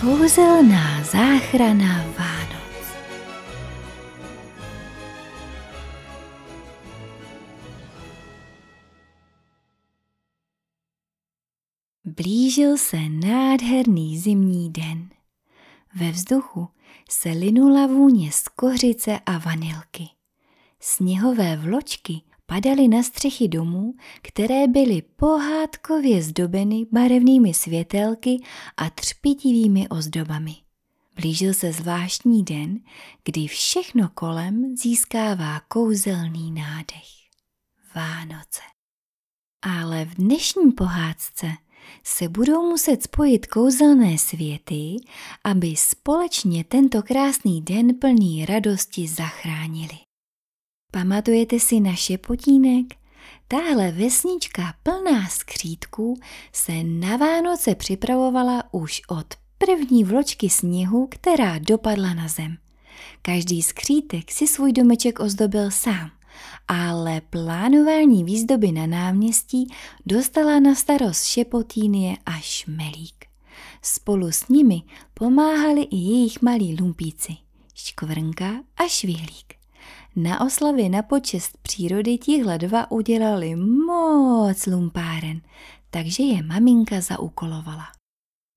Kouzelná záchrana Vánoc. Blížil se nádherný zimní den. Ve vzduchu se linula vůně z kořice a vanilky. Sněhové vločky padaly na střechy domů, které byly pohádkově zdobeny barevnými světelky a třpitivými ozdobami. Blížil se zvláštní den, kdy všechno kolem získává kouzelný nádech. Vánoce. Ale v dnešní pohádce se budou muset spojit kouzelné světy, aby společně tento krásný den plný radosti zachránili. Pamatujete si na šepotínek? Tahle vesnička plná skřítků se na Vánoce připravovala už od první vločky sněhu, která dopadla na zem. Každý skřítek si svůj domeček ozdobil sám, ale plánování výzdoby na náměstí dostala na starost Šepotínie a Šmelík. Spolu s nimi pomáhali i jejich malí lumpíci, Škvrnka a Švihlík. Na oslavě na počest přírody tihle dva udělali moc lumpáren, takže je maminka zaúkolovala.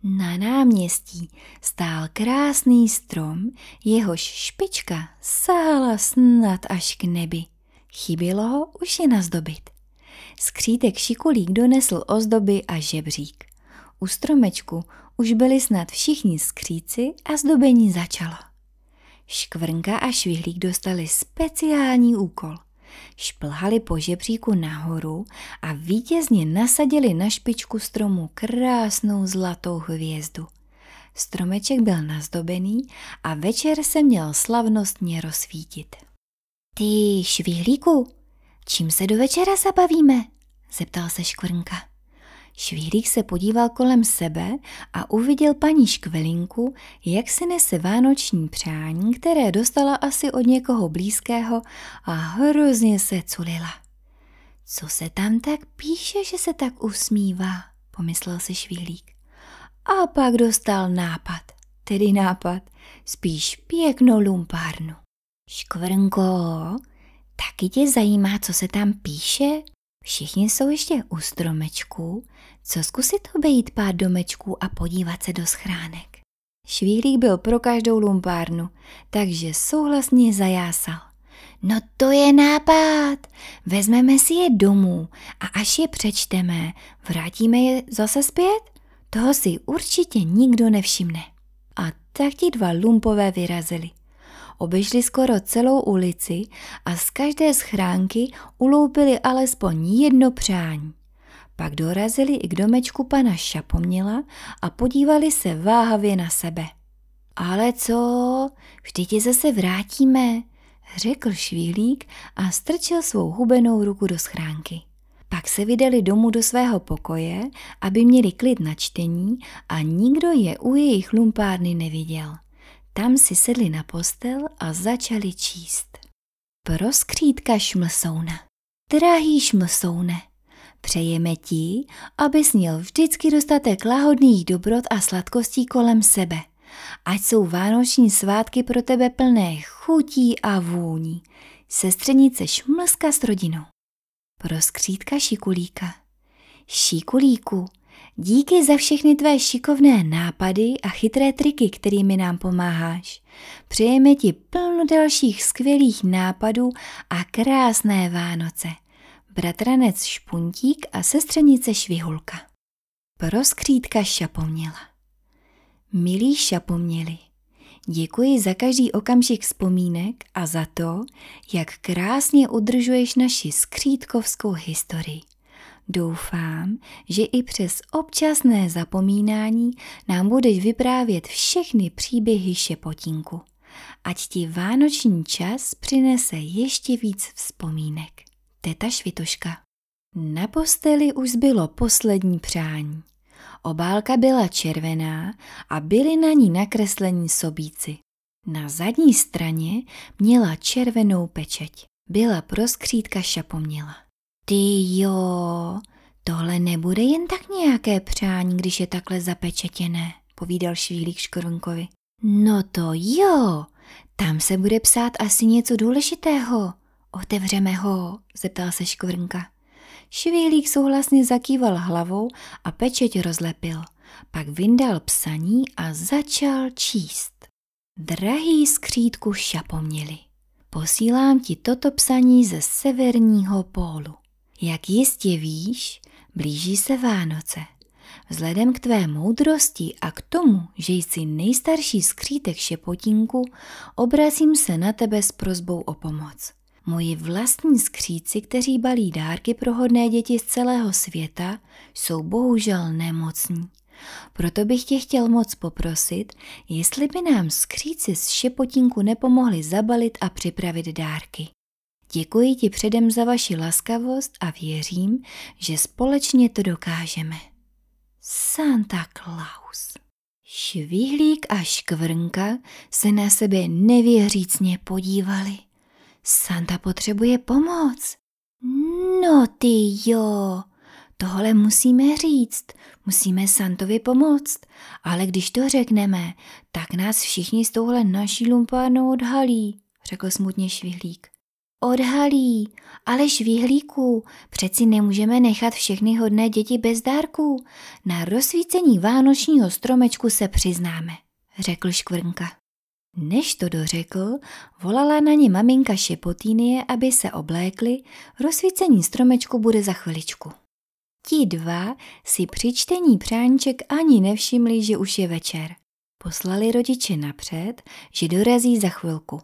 Na náměstí stál krásný strom, jehož špička sahala snad až k nebi. Chybělo ho už je nazdobit. Skřítek šikulík donesl ozdoby a žebřík. U stromečku už byli snad všichni skříci a zdobení začalo. Škvrnka a švihlík dostali speciální úkol. Šplhali po žebříku nahoru a vítězně nasadili na špičku stromu krásnou zlatou hvězdu. Stromeček byl nazdobený a večer se měl slavnostně rozsvítit. Ty, švihlíku, čím se do večera zabavíme? zeptal se Škvrnka. Švírík se podíval kolem sebe a uviděl paní Škvelinku, jak si nese vánoční přání, které dostala asi od někoho blízkého a hrozně se culila. Co se tam tak píše, že se tak usmívá, pomyslel si Švílík. A pak dostal nápad, tedy nápad, spíš pěknou lumpárnu. Škvrnko, taky tě zajímá, co se tam píše? Všichni jsou ještě u stromečku, co zkusit obejít pár domečků a podívat se do schránek. Švíhlík byl pro každou lumpárnu, takže souhlasně zajásal. No to je nápad! Vezmeme si je domů a až je přečteme, vrátíme je zase zpět? Toho si určitě nikdo nevšimne. A tak ti dva lumpové vyrazili. Obešli skoro celou ulici a z každé schránky uloupili alespoň jedno přání. Pak dorazili i k domečku pana Šapoměla a podívali se váhavě na sebe. Ale co, vždyť je zase vrátíme, řekl švílík a strčil svou hubenou ruku do schránky. Pak se vydali domů do svého pokoje, aby měli klid na čtení a nikdo je u jejich lumpárny neviděl. Tam si sedli na postel a začali číst. Pro skřítka šmlsouna. Drahý šmlsoune, přejeme ti, abys měl vždycky dostatek lahodných dobrot a sladkostí kolem sebe. Ať jsou vánoční svátky pro tebe plné chutí a vůní. Sestřenice šmlska s rodinou. Pro skřítka šikulíka. Šikulíku, Díky za všechny tvé šikovné nápady a chytré triky, kterými nám pomáháš. Přejeme ti plno dalších skvělých nápadů a krásné Vánoce. Bratranec Špuntík a sestřenice Švihulka. Pro skřítka šapoměla. Milí šapoměli, děkuji za každý okamžik vzpomínek a za to, jak krásně udržuješ naši skřítkovskou historii. Doufám, že i přes občasné zapomínání nám budeš vyprávět všechny příběhy šepotinku. Ať ti vánoční čas přinese ještě víc vzpomínek. Teta Švitoška. Na posteli už zbylo poslední přání. Obálka byla červená a byly na ní nakreslení sobíci. Na zadní straně měla červenou pečeť. Byla pro skřítka šapoměla. Ty jo, tohle nebude jen tak nějaké přání, když je takhle zapečetěné, povídal švílík Škvrnkovi. No to jo, tam se bude psát asi něco důležitého. Otevřeme ho, zeptal se Škvrnka. Švihlík souhlasně zakýval hlavou a pečeť rozlepil. Pak vyndal psaní a začal číst. Drahý skřítku šapoměli, posílám ti toto psaní ze severního pólu. Jak jistě víš, blíží se Vánoce. Vzhledem k tvé moudrosti a k tomu, že jsi nejstarší skřítek šepotinku, obracím se na tebe s prozbou o pomoc. Moji vlastní skříci, kteří balí dárky pro hodné děti z celého světa, jsou bohužel nemocní. Proto bych tě chtěl moc poprosit, jestli by nám skříci z šepotinku nepomohli zabalit a připravit dárky. Děkuji ti předem za vaši laskavost a věřím, že společně to dokážeme. Santa Claus. Švihlík a škvrnka se na sebe nevěřícně podívali. Santa potřebuje pomoc. No ty jo, tohle musíme říct, musíme Santovi pomoct, ale když to řekneme, tak nás všichni s touhle naší lumpárnou odhalí, řekl smutně švihlík. Odhalí, ale švihlíku, přeci nemůžeme nechat všechny hodné děti bez dárků. Na rozsvícení vánočního stromečku se přiznáme, řekl škvrnka. Než to dořekl, volala na ně maminka Šepotýnie, aby se oblékli, rozsvícení stromečku bude za chviličku. Ti dva si při čtení přáníček ani nevšimli, že už je večer. Poslali rodiče napřed, že dorazí za chvilku.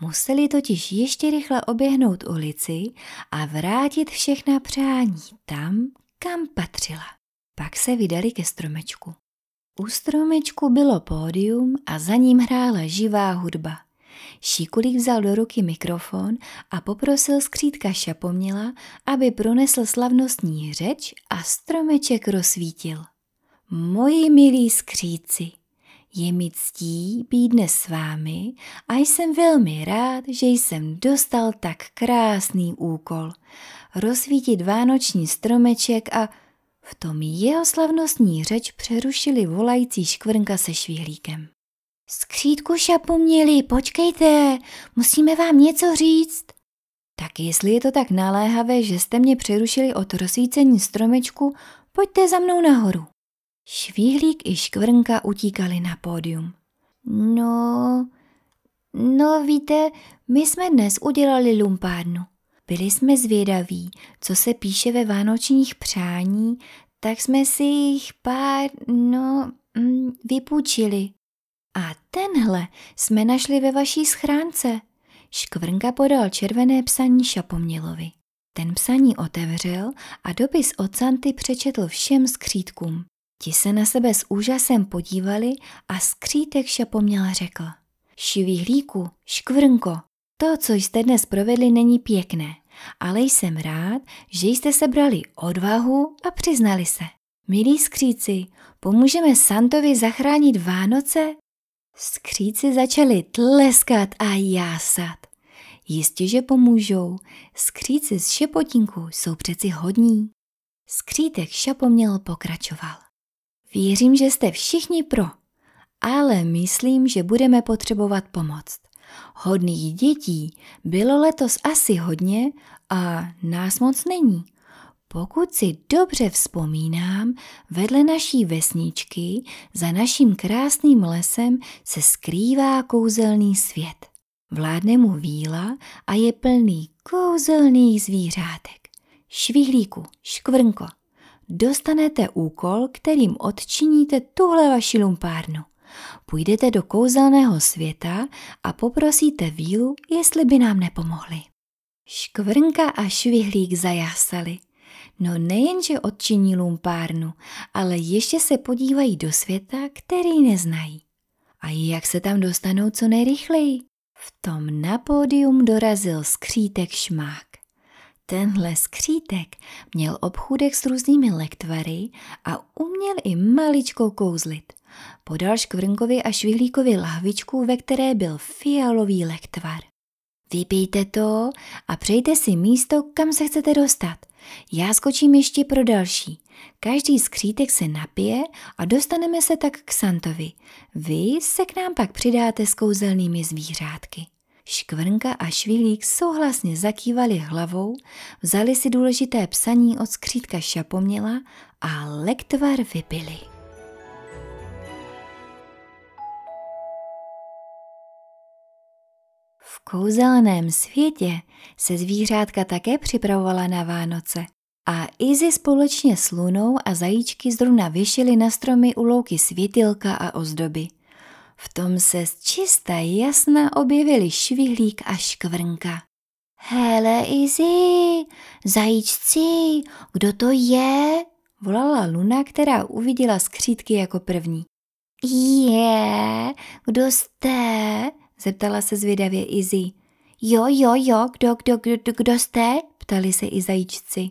Museli totiž ještě rychle oběhnout ulici a vrátit všechna přání tam, kam patřila. Pak se vydali ke stromečku. U stromečku bylo pódium a za ním hrála živá hudba. Šíkulík vzal do ruky mikrofon a poprosil skřítka Šapoměla, aby pronesl slavnostní řeč a stromeček rozsvítil. Moji milí skříci, je mi ctí být dnes s vámi a jsem velmi rád, že jsem dostal tak krásný úkol. Rozsvítit vánoční stromeček a v tom jeho slavnostní řeč přerušili volající škvrnka se švihlíkem. Skřítku šapoměli, počkejte, musíme vám něco říct. Tak jestli je to tak naléhavé, že jste mě přerušili od rozsvícení stromečku, pojďte za mnou nahoru. Švihlík i škvrnka utíkali na pódium. No, no víte, my jsme dnes udělali lumpárnu. Byli jsme zvědaví, co se píše ve vánočních přání, tak jsme si jich pár, no, mm, vypůjčili. A tenhle jsme našli ve vaší schránce. Škvrnka podal červené psaní Šapomělovi. Ten psaní otevřel a dopis od Santy přečetl všem skřítkům. Ti se na sebe s úžasem podívali a skřítek Šapoměl řekl. Šivihlíku, škvrnko, to, co jste dnes provedli, není pěkné, ale jsem rád, že jste sebrali odvahu a přiznali se. Milí skříci, pomůžeme Santovi zachránit Vánoce? Skříci začali tleskat a jásat. Jistě, že pomůžou. Skříci z šepotinku jsou přeci hodní. Skřítek šapoměl pokračoval. Věřím, že jste všichni pro, ale myslím, že budeme potřebovat pomoc. Hodných dětí bylo letos asi hodně a nás moc není. Pokud si dobře vzpomínám, vedle naší vesničky, za naším krásným lesem se skrývá kouzelný svět. Vládne mu víla a je plný kouzelných zvířátek. Švihlíku, škvrnko, dostanete úkol, kterým odčiníte tuhle vaši lumpárnu. Půjdete do kouzelného světa a poprosíte vílu, jestli by nám nepomohli. Škvrnka a švihlík zajásali. No nejenže odčiní lumpárnu, ale ještě se podívají do světa, který neznají. A jak se tam dostanou co nejrychleji? V tom na pódium dorazil skřítek šmák. Tenhle skřítek měl obchůdek s různými lektvary a uměl i maličkou kouzlit. Podal škvrnkovi a švihlíkovi lahvičku, ve které byl fialový lektvar. Vypijte to a přejte si místo, kam se chcete dostat. Já skočím ještě pro další. Každý skřítek se napije a dostaneme se tak k Santovi. Vy se k nám pak přidáte s kouzelnými zvířátky. Škvrnka a švihlík souhlasně zakývali hlavou, vzali si důležité psaní od skřítka šapoměla a lektvar vypili. V kouzelném světě se zvířátka také připravovala na Vánoce a Izzy společně s Lunou a zajíčky zrovna vyšily na stromy u louky světilka a ozdoby. V tom se z čista jasna objevili švihlík a škvrnka. Hele, Izzy, zajíčci, kdo to je? Volala Luna, která uviděla skřítky jako první. Je, kdo jste? Zeptala se zvědavě Izzy. Jo, jo, jo, kdo, kdo, kdo, kdo jste? Ptali se i zajíčci.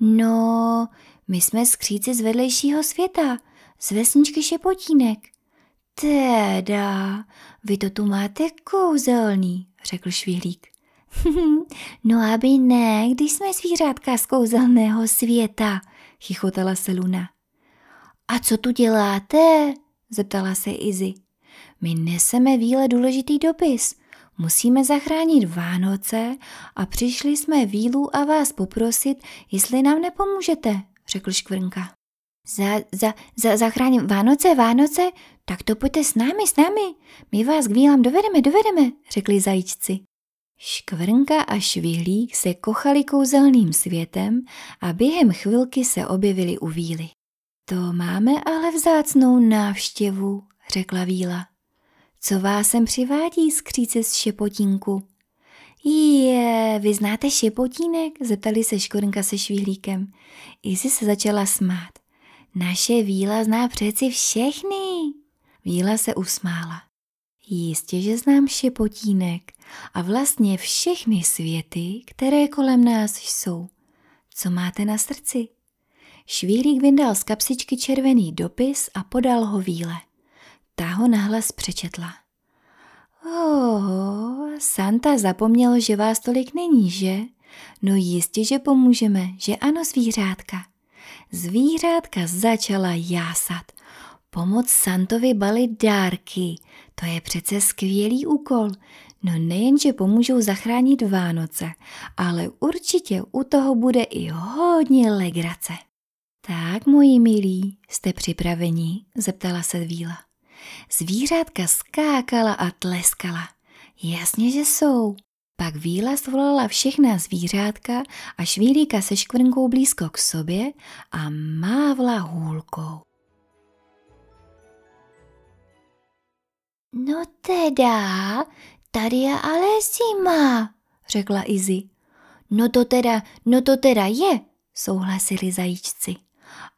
No, my jsme skříci z vedlejšího světa, z vesničky Šepotínek. Teda, vy to tu máte kouzelný, řekl švihlík. no aby ne, když jsme zvířátka z kouzelného světa, chichotala se Luna. A co tu děláte? zeptala se Izzy. My neseme víle důležitý dopis. Musíme zachránit Vánoce a přišli jsme vílu a vás poprosit, jestli nám nepomůžete, řekl Škvrnka. Za, za, za, zachráním Vánoce, Vánoce? Tak to pojďte s námi, s námi. My vás k vílám dovedeme, dovedeme, řekli zajíčci. Škvrnka a švihlík se kochali kouzelným světem a během chvilky se objevili u víly. To máme ale vzácnou návštěvu, řekla víla. Co vás sem přivádí, skříce z šepotínku? Je, vy znáte šepotínek? Zeptali se Škvrnka se švihlíkem. Izzy se začala smát. Naše víla zná přeci všechny. Víla se usmála. Jistě, že znám šepotínek a vlastně všechny světy, které kolem nás jsou. Co máte na srdci? Švílík vyndal z kapsičky červený dopis a podal ho víle. Ta ho nahlas přečetla. Oh, Santa zapomněl, že vás tolik není, že? No jistě, že pomůžeme, že ano, zvířátka. Zvířátka začala jásat. Pomoc Santovi balit dárky, to je přece skvělý úkol. No nejen, že pomůžou zachránit Vánoce, ale určitě u toho bude i hodně legrace. Tak, moji milí, jste připraveni? zeptala se Víla. Zvířátka skákala a tleskala. Jasně, že jsou. Pak Víla zvolala všechna zvířátka a švílíka se škvrnkou blízko k sobě a mávla hůlkou. No teda, tady je ale zima, řekla Izzy. No to teda, no to teda je, souhlasili zajíčci.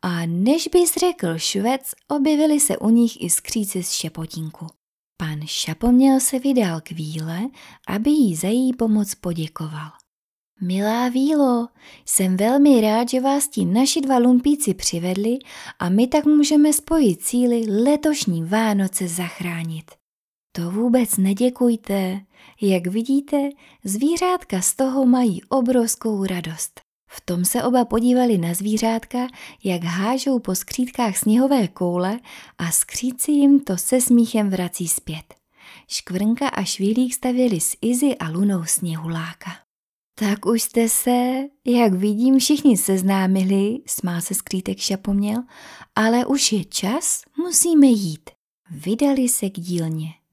A než bys řekl švec, objevili se u nich i skříci z šepotínku. Pan Šapoměl se vydal k Víle, aby jí za její pomoc poděkoval. Milá Vílo, jsem velmi rád, že vás ti naši dva lumpíci přivedli a my tak můžeme spojit síly letošní Vánoce zachránit. To vůbec neděkujte. Jak vidíte, zvířátka z toho mají obrovskou radost. V tom se oba podívali na zvířátka, jak hážou po skřítkách sněhové koule a skříci jim to se smíchem vrací zpět. Škvrnka a švílík stavěli s Izy a Lunou sněhuláka. Tak už jste se, jak vidím, všichni seznámili, smál se skřítek šapoměl, ale už je čas, musíme jít. Vydali se k dílně.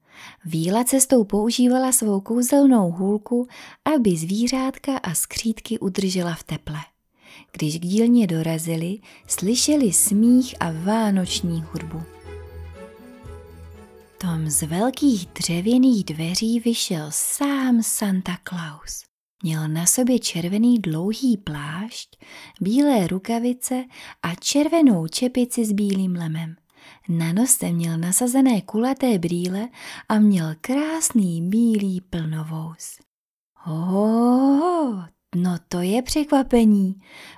Víla cestou používala svou kouzelnou hůlku, aby zvířátka a skřítky udržela v teple. Když k dílně dorazili, slyšeli smích a vánoční hudbu. Tom z velkých dřevěných dveří vyšel sám Santa Claus. Měl na sobě červený dlouhý plášť, bílé rukavice a červenou čepici s bílým lemem. Na nose měl nasazené kulaté brýle a měl krásný bílý plnovous. Ho, no to je překvapení.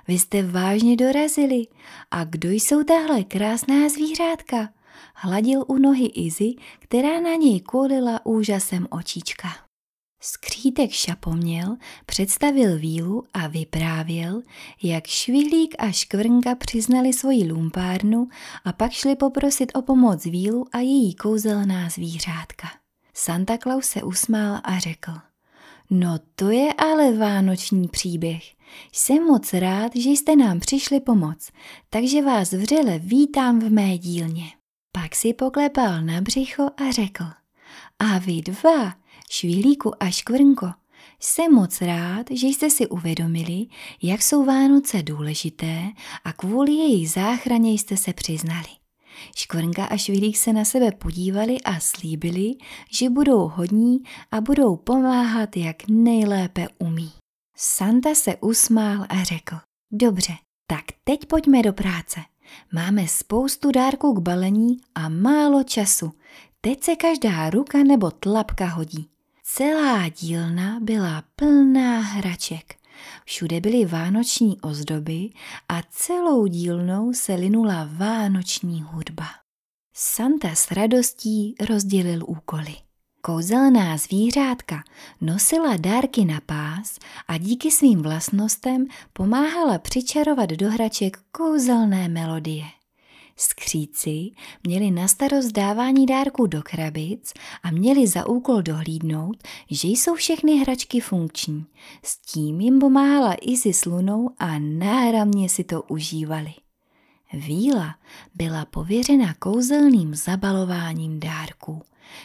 Vy jste vážně dorazili. A kdo jsou tahle krásná zvířátka? Hladil u nohy Izzy, která na něj kolila úžasem očička. Skřítek šapoměl, představil vílu a vyprávěl, jak Švihlík a Škvrnka přiznali svoji lumpárnu a pak šli poprosit o pomoc vílu a její kouzelná zvířátka. Santa Claus se usmál a řekl, no to je ale vánoční příběh. Jsem moc rád, že jste nám přišli pomoct, takže vás vřele vítám v mé dílně. Pak si poklepal na břicho a řekl, a vy dva, Švihlíku a Škvrnko, jsem moc rád, že jste si uvědomili, jak jsou Vánoce důležité a kvůli jejich záchraně jste se přiznali. Škvrnka a Švihlík se na sebe podívali a slíbili, že budou hodní a budou pomáhat, jak nejlépe umí. Santa se usmál a řekl, dobře, tak teď pojďme do práce. Máme spoustu dárků k balení a málo času. Teď se každá ruka nebo tlapka hodí. Celá dílna byla plná hraček. Všude byly vánoční ozdoby a celou dílnou se linula vánoční hudba. Santa s radostí rozdělil úkoly. Kouzelná zvířátka nosila dárky na pás a díky svým vlastnostem pomáhala přičarovat do hraček kouzelné melodie. Skříci měli na starost dávání dárků do krabic a měli za úkol dohlídnout, že jsou všechny hračky funkční. S tím jim pomáhala Izzy s Lunou a náramně si to užívali. Víla byla pověřena kouzelným zabalováním dárků.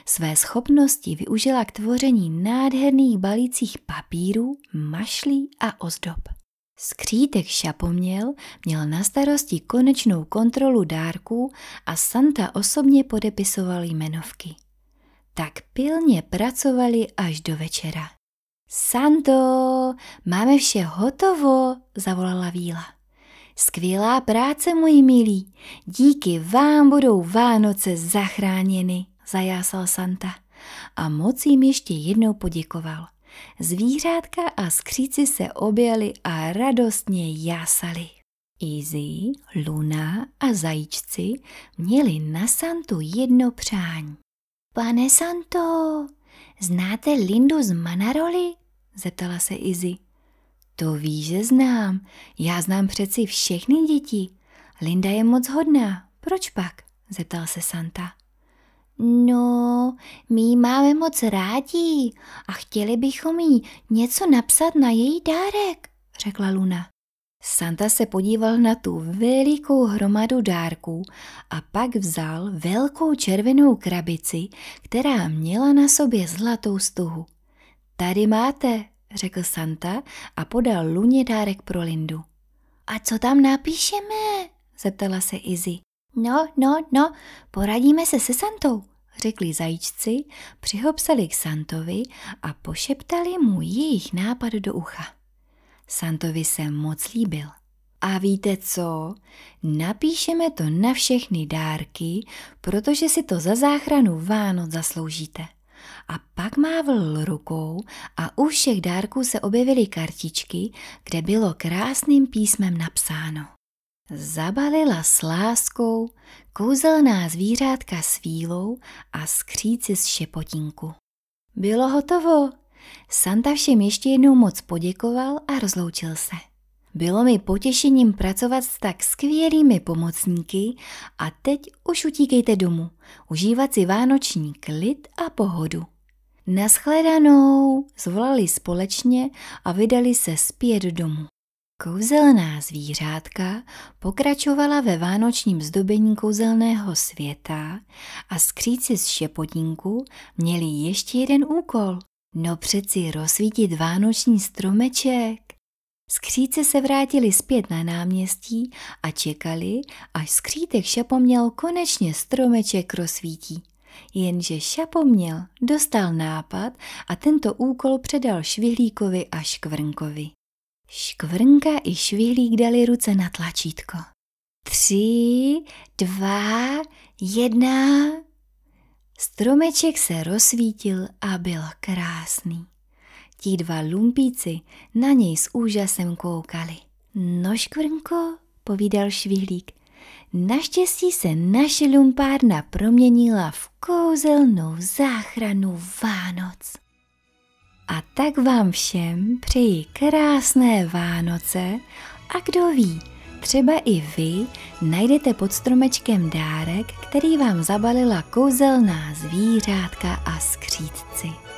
Své schopnosti využila k tvoření nádherných balících papírů, mašlí a ozdob. Skřítek šapoměl měl na starosti konečnou kontrolu dárků a Santa osobně podepisoval jmenovky. Tak pilně pracovali až do večera. Santo, máme vše hotovo, zavolala Víla. Skvělá práce, moji milí. Díky vám budou Vánoce zachráněny, zajásal Santa. A moc jim ještě jednou poděkoval. Zvířátka a skříci se objeli a radostně jásali. Izzy, Luna a zajíčci měli na Santu jedno přání. Pane Santo, znáte Lindu z Manaroli? zeptala se Izzy. To víš, že znám. Já znám přeci všechny děti. Linda je moc hodná. Proč pak? zeptal se Santa. No, my ji máme moc rádi a chtěli bychom jí něco napsat na její dárek, řekla Luna. Santa se podíval na tu velikou hromadu dárků a pak vzal velkou červenou krabici, která měla na sobě zlatou stuhu. Tady máte, řekl Santa a podal Luně dárek pro Lindu. A co tam napíšeme? zeptala se Izzy. No, no, no, poradíme se se Santou, řekli zajíčci, přihopsali k Santovi a pošeptali mu jejich nápad do ucha. Santovi se moc líbil. A víte co? Napíšeme to na všechny dárky, protože si to za záchranu Vánoc zasloužíte. A pak mávl rukou a u všech dárků se objevily kartičky, kde bylo krásným písmem napsáno. Zabalila s láskou kouzelná zvířátka s vílou a skříci z šepotinku. Bylo hotovo. Santa všem ještě jednou moc poděkoval a rozloučil se. Bylo mi potěšením pracovat s tak skvělými pomocníky a teď už utíkejte domů, užívat si vánoční klid a pohodu. Naschledanou, zvolali společně a vydali se zpět domů. Kouzelná zvířátka pokračovala ve vánočním zdobení kouzelného světa a skříci z šepotínku měli ještě jeden úkol. No přeci rozsvítit vánoční stromeček. Skříce se vrátili zpět na náměstí a čekali, až skřítek šapoměl konečně stromeček rozsvítí. Jenže šapoměl dostal nápad a tento úkol předal Švihlíkovi a Škvrnkovi. Škvrnka i švihlík dali ruce na tlačítko. Tři, dva, jedna. Stromeček se rozsvítil a byl krásný. Ti dva lumpíci na něj s úžasem koukali. No škvrnko, povídal švihlík, naštěstí se naše lumpárna proměnila v kouzelnou záchranu Vánoc. A tak vám všem přeji krásné Vánoce a kdo ví, třeba i vy najdete pod stromečkem dárek, který vám zabalila kouzelná zvířátka a skřídci.